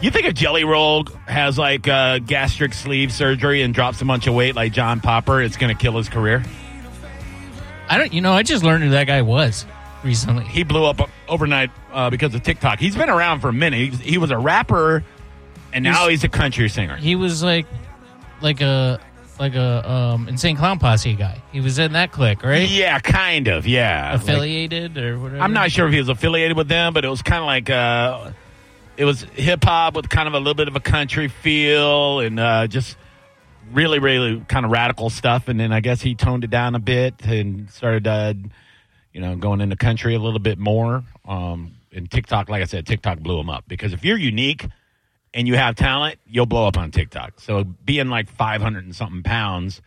You think a jelly roll has like uh, gastric sleeve surgery and drops a bunch of weight like John Popper, it's going to kill his career? I don't. You know, I just learned who that guy was recently. He blew up overnight uh, because of TikTok. He's been around for a minute. He, he was a rapper, and now he's, he's a country singer. He was like, like a like a um, insane clown posse guy. He was in that clique, right? Yeah, kind of. Yeah, affiliated like, or whatever. I'm not sure if he was affiliated with them, but it was kind of like uh, it was hip hop with kind of a little bit of a country feel and uh, just really, really kind of radical stuff. And then I guess he toned it down a bit and started, uh, you know, going into country a little bit more. Um, and TikTok, like I said, TikTok blew him up because if you're unique and you have talent, you'll blow up on TikTok. So being like 500 and something pounds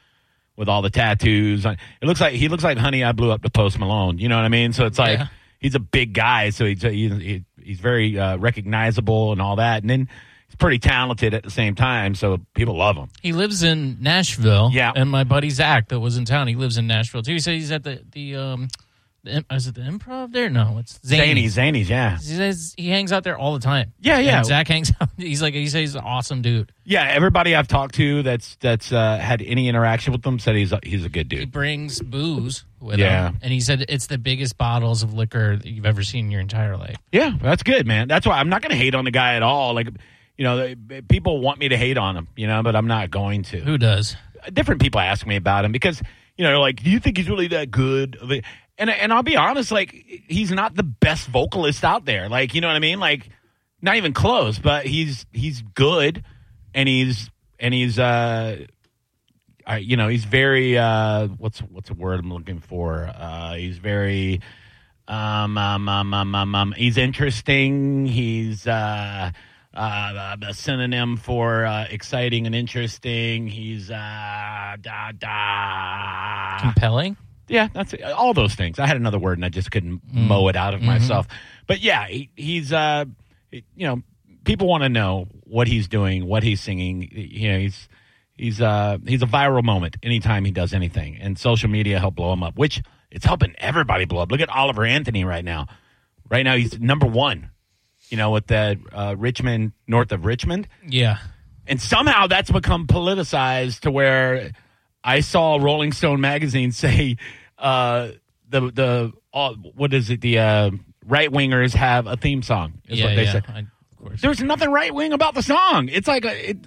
with all the tattoos, it looks like he looks like Honey. I blew up to Post Malone. You know what I mean? So it's like yeah. He's a big guy, so he's he's, he's very uh, recognizable and all that, and then he's pretty talented at the same time, so people love him. He lives in Nashville. Yeah, and my buddy Zach that was in town, he lives in Nashville too. He said he's at the the um the, is it the improv there? No, it's Zany Zanies. yeah. He says he hangs out there all the time. Yeah, yeah. And Zach hangs out. He's like he says he's an awesome dude. Yeah, everybody I've talked to that's that's uh, had any interaction with him said he's a, he's a good dude. He brings booze with yeah. him, and he said it's the biggest bottles of liquor that you've ever seen in your entire life. Yeah, that's good, man. That's why I'm not going to hate on the guy at all. Like, you know, people want me to hate on him, you know, but I'm not going to. Who does? Different people ask me about him because you know, like, do you think he's really that good? And and I'll be honest, like he's not the best vocalist out there. Like you know what I mean? Like not even close. But he's he's good, and he's and he's uh, I, you know he's very uh, what's what's a word I'm looking for? Uh, he's very um, um, um, um, um, um he's interesting. He's uh, uh, a synonym for uh, exciting and interesting. He's uh, da da compelling. Yeah, that's it. all those things. I had another word and I just couldn't mm. mow it out of mm-hmm. myself. But yeah, he, he's uh, you know, people want to know what he's doing, what he's singing. You know, he's he's uh he's a viral moment anytime he does anything, and social media help blow him up, which it's helping everybody blow up. Look at Oliver Anthony right now. Right now, he's number one. You know, with the uh, Rich men north of Richmond. Yeah, and somehow that's become politicized to where I saw Rolling Stone magazine say uh, the the uh, what is it the uh, right wingers have a theme song is yeah, what they yeah. said. I, There's nothing right wing about the song. It's like a, it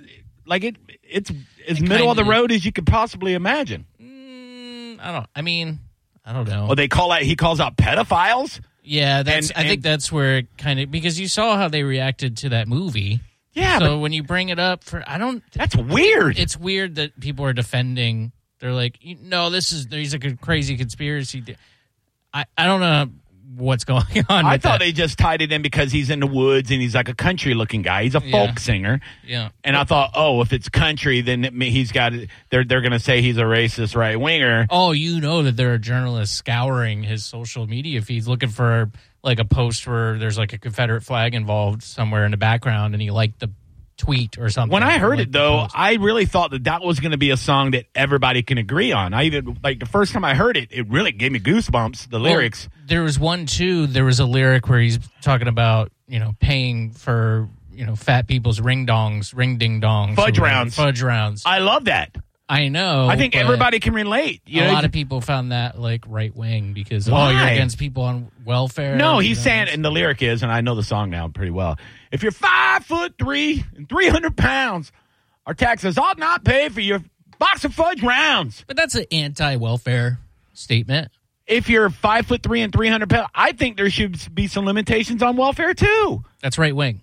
like it it's as it middle of the road as you could possibly imagine. Mm, I don't. I mean, I don't know. Well, they call out. He calls out pedophiles. Yeah, that's. And, I and, think that's where it kind of because you saw how they reacted to that movie. Yeah. So when you bring it up for, I don't. That's weird. It's weird that people are defending. They're like, no, this is there's a crazy conspiracy. I I don't know what's going on. I thought that. they just tied it in because he's in the woods and he's like a country looking guy. He's a folk singer. Yeah. And I thought, oh, if it's country, then he's got. They're they're going to say he's a racist right winger. Oh, you know that there are journalists scouring his social media feeds looking for like a post where there's like a Confederate flag involved somewhere in the background, and he liked the tweet or something. When I heard it though, I really thought that that was going to be a song that everybody can agree on. I even like the first time I heard it, it really gave me goosebumps. The oh, lyrics. Well, there was one too. There was a lyric where he's talking about you know paying for you know fat people's ring dongs, ring ding dongs, fudge rounds, fudge rounds. I love that. I know. I think everybody can relate. You a know? lot of people found that like right wing because oh, you're against people on welfare. No, he's saying, and the lyric is, and I know the song now pretty well. If you're five foot three and three hundred pounds, our taxes ought not pay for your box of fudge rounds. But that's an anti-welfare statement. If you're five foot three and three hundred pounds, I think there should be some limitations on welfare too. That's right wing.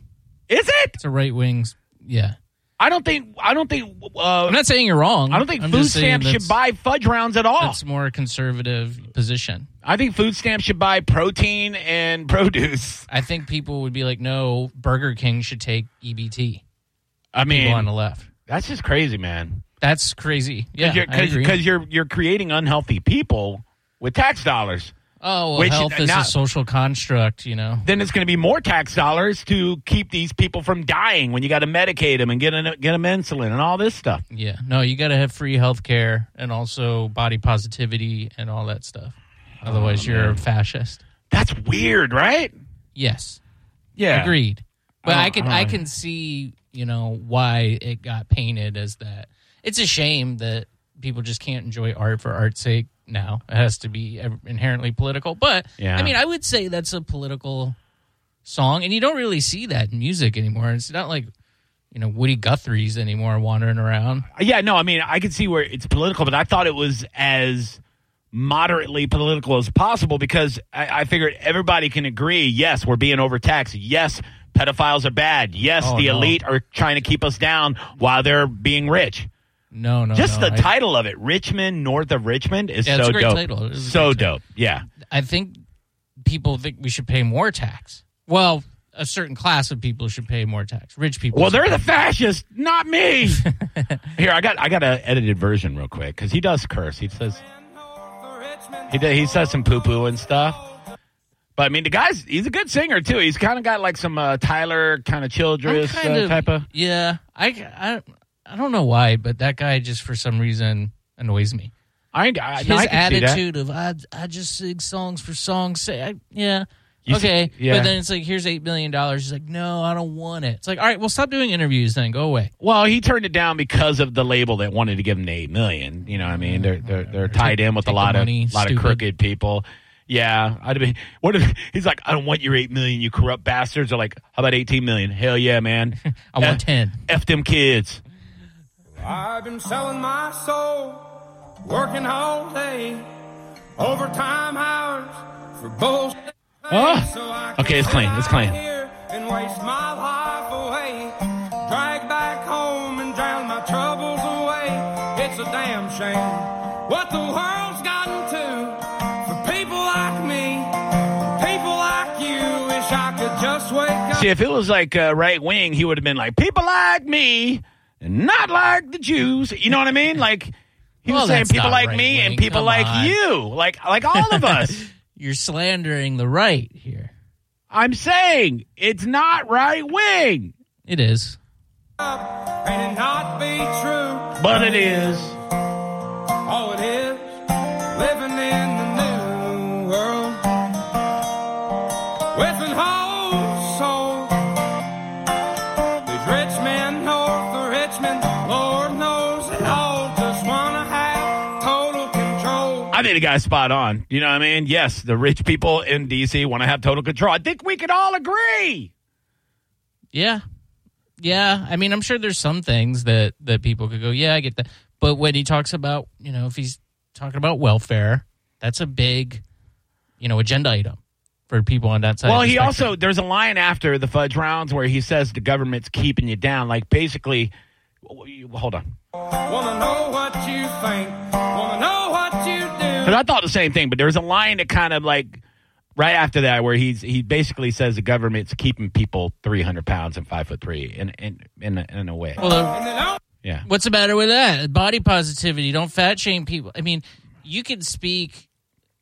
Is it? It's a right wings. Yeah. I don't think. I don't think. Uh, I'm not saying you're wrong. I don't think I'm food stamps should buy fudge rounds at all. That's more a conservative position. I think food stamps should buy protein and produce. I think people would be like, no, Burger King should take EBT. I mean, People on the left. that's just crazy, man. That's crazy. Yeah, you're, because you're you're creating unhealthy people with tax dollars. Oh, well, which- health is a social construct, you know. Then it's going to be more tax dollars to keep these people from dying when you got to medicate them and get them, get them insulin and all this stuff. Yeah, no, you got to have free health care and also body positivity and all that stuff. Otherwise, Oh, you're a fascist. That's weird, right? Yes, Yeah, agreed. But I I, can I I, can see you know why it got painted as that. It's a shame that people just can't enjoy art for art's sake. Now it has to be inherently political. But Yeah. I mean, I would say that's a political song, and you don't really see that in music anymore. It's not like you know Woody Guthrie's anymore wandering around. Uh, yeah, no, I mean, I can see where it's political, but I thought it was as moderately political as possible because I, I figured everybody can agree yes, we're being overtaxed. Yes, pedophiles are bad. Yes, Oh, the no. elite are trying to keep us down while they're being rich. No, no, Just no, the I- title of it, Rich men, north of Richmond, is Yeah, so it's a great dope. title. It is a So dope. Yeah. I think people think we should pay more tax. Well, a certain class of people should pay more tax. Rich people. Well, they're the fascists, not me. Here, I got I got an edited version real quick because he does curse. He says he does, he says some poo poo and stuff. But I mean, the guy's he's a good singer too. He's kind of got like some uh, Tyler kind of I'm Childers uh, of type of. Yeah, I, I, I don't know why, but that guy just for some reason annoys me. I, I, His no, I can see that. attitude of I, I just sing songs for songs' sake. I, yeah. You see- okay, yeah. but then it's like, here's eight million dollars. He's like, no, I don't want it. It's like, all right, well, stop doing interviews then. Go away. Well, he turned it down because of the label that wanted to give him the eight million. You know, what I mean, they're they're, they're tied in with a take lot of money, lot of crooked people. Yeah, I'd be. What if he's like, I don't want your eight million, you corrupt bastards. Are like, how about eighteen million? Hell yeah, man. I want F- ten. F them kids. I've been selling my soul, working all day, overtime hours for bullshit. Oh. So Okay, it's clean, it's clean. And waste my life away, drag back home and drown my troubles away. It's a damn shame what the world's gotten to for people like me, people like you. Wish I could just wake up. See, if it was like uh, right wing, he would have been like people like me, not like the Jews. You know what I mean? Like he was saying people not like me right-wing. and people Come like on. you, like like all of us. You're slandering the right here. I'm saying it's not right wing, It is. and it not be true. but it is. All it is, living in the new world with an whole soul. Think the guy's spot on. You know what I mean? Yes, the rich people in DC want to have total control. I think we could all agree. Yeah. Yeah. I mean, I'm sure there's some things that, that people could go, yeah, I get that. But when he talks about, you know, if he's talking about welfare, that's a big, you know, agenda item for people on that side. Well, of the he spectrum. also there's a line after the fudge rounds where he says the government's keeping you down. Like basically, hold on. Wanna know what you think, wanna know what you do. Because I thought the same thing, but there's a line that kind of like right after that where he's he basically says the government's keeping people 300 pounds and five foot three in in in a, in a way. Well, uh, And they don't yeah. what's the matter with that? Body positivity. Don't fat shame people. I mean, you can speak.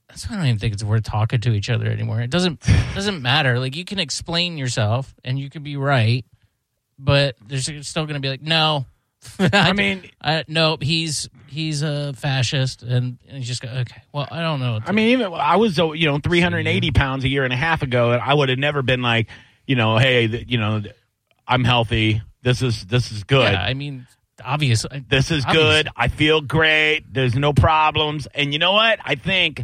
That's why I don't even think it's worth talking to each other anymore. It doesn't doesn't matter. Like you can explain yourself and you can be right, but there's still going to be like, no. I mean- I, no, he's he's a fascist, and, and he's just go, okay. Well, I don't know. I mean, even I was uh, you know 380 pounds a year and a half ago, and I would have never been like, you know, hey, you know, I'm healthy. This is this is good. yeah, I mean, obviously, This is obviously. good. I feel great. There's no problems. And you know what? I think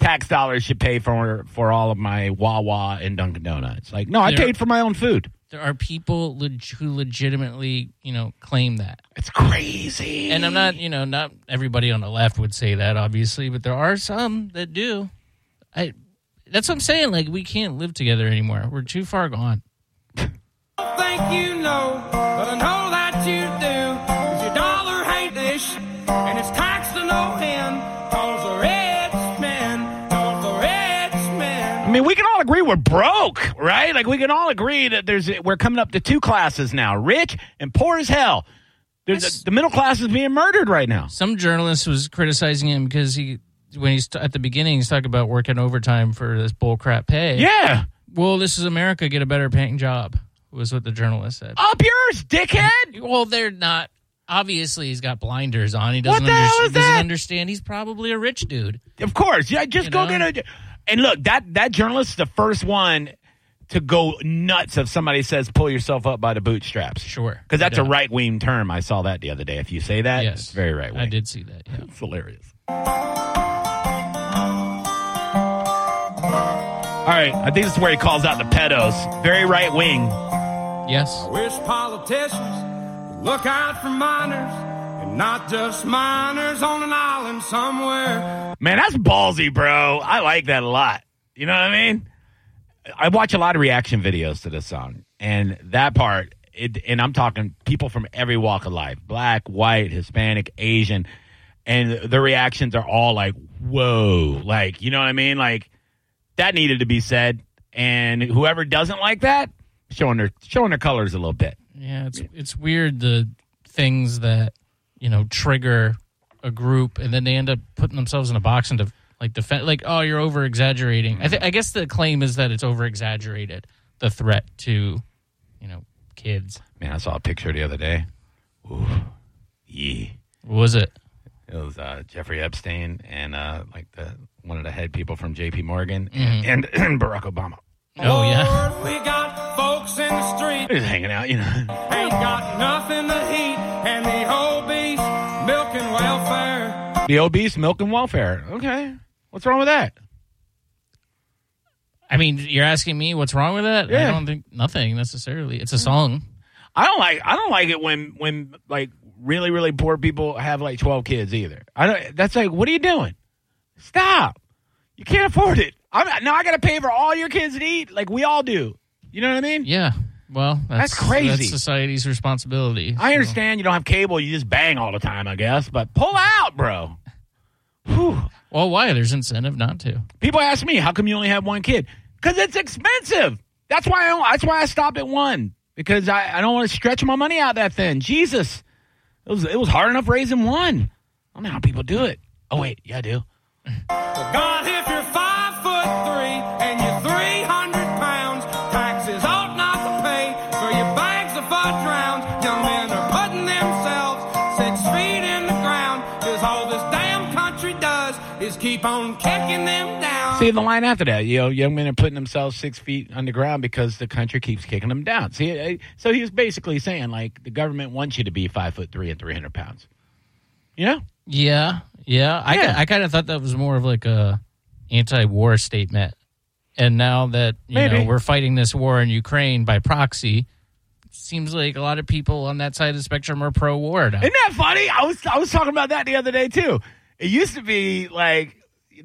tax dollars should pay for for all of my Wawa and Dunkin' Donuts. Like, no, I paid for my own food. There are people leg- who legitimately, you know, claim that. It's crazy. And I'm not, you know, not everybody on the left would say that, obviously, but there are some that do. I. That's what I'm saying. Like we can't live together anymore. We're too far gone. think you know, but I know that you do. Agree we're broke, right? Like we can all agree that there's we're coming up to two classes now: rich and poor as hell. There's a, the middle class is being murdered right now. Some journalist was criticizing him because he, when he's at the beginning, he's talking about working overtime for this bullcrap pay. Yeah, Well, this is America. Get a better paying job. Was what the journalist said. up yours, dickhead. Well, they're not. Obviously, he's got blinders on. He doesn't, What the hell is doesn't that? understand. He's probably a rich dude. Of course, yeah. Just You go know? get a. And look, that that journalist is the first one to go nuts if somebody says "pull yourself up by the bootstraps." Sure. because that's a right wing term. I saw that the other day. If you say that, Yes, it's very right wing. I did see that. Yeah. It's hilarious. All right, I think this is where he calls out the pedos. Very right wing. Yes. Wish politicians look out for minors and not just minors on an island somewhere. Man, that's ballsy, bro. I like that a lot. You know what I mean? I watch a lot of reaction videos to this song, and that part, it, and I'm talking people from every walk of life black, white, Hispanic, Asian, and the reactions are all like, whoa. Like, you know what I mean? Like, that needed to be said. And whoever doesn't like that, showing their showing their colors a little bit. Yeah, it's it's weird the things that you know trigger a group, and then they end up putting themselves in a box and to like defend. Like, oh, you're over exaggerating. I think I guess the claim is that it's over exaggerated the threat to you know kids. Man, I saw a picture the other day. Ooh, yeah. What was it? It was uh, Jeffrey Epstein and uh, like the one of the head people from J.P. Morgan and, and Barack Obama. Oh yeah, Lord, we got folks in the street, They're just hanging out, you know. ain't got nothing to eat, and the obese milking welfare. The obese milk and welfare. Okay, what's wrong with that? I mean, you're asking me what's wrong with that? I don't think nothing necessarily. It's a song. I don't like. I don't like it when when like really really poor people have like twelve kids either. I don't. That's like, what are you doing? Stop. You can't afford it. I'm now. I got to pay for all your kids to eat, like we all do. You know what I mean? Yeah. Well, that's, That's crazy. That's society's responsibility. I so. understand you don't have cable. You just bang all the time, I guess. But pull out, bro. Whew. Well, why? There's incentive not to. People ask me, how come you only have one kid? Because it's expensive. That's why I don't, that's why I stopped at one. Because I, I don't want to stretch my money out that thin. Jesus. It was it was hard enough raising one. I don't know how people do it. Oh wait, yeah, I do. Keep on kicking them down. See the line after that. You know, young men are putting themselves six feet underground because the country keeps kicking them down. See, eh, so he was basically saying like the government wants you to be five foot three and three hundred pounds. You know? Yeah, yeah. I Yeah. ki- I kind of thought that was more of like a anti-war statement, and now that you Maybe. know we're fighting this war in Ukraine by proxy, seems like a lot of people on that side of the spectrum are pro-war. Isn't that funny? I was I was talking about that the other day too. It used to be like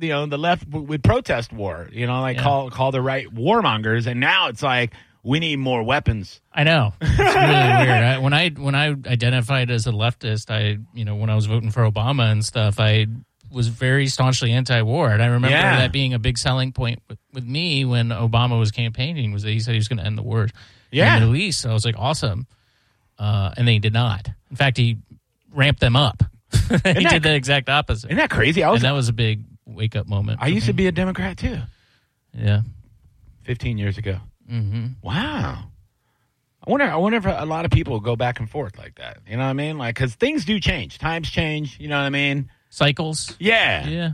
you know the left would protest war, you know, like Yeah. call call the right warmongers, and now it's like we need more weapons. I know it's really weird. I, when I when I identified as a leftist, I you know when I was voting for Obama and stuff, I was very staunchly anti-war, and I remember Yeah. that being a big selling point with, with me when Obama was campaigning was that he said he was going to end the wars Yeah. in the Middle East. So I was like, awesome, uh, and then he did not. In fact, he ramped them up. he that- did the exact opposite, Isn't that crazy? I was and that was a big wake up moment. I used to be a Democrat too, yeah. fifteen years ago. hmm Wow. I wonder. I wonder if a lot of people go back and forth like that. You know what I mean? Like, because things do change. Times change. You know what I mean? Cycles. Yeah. Yeah.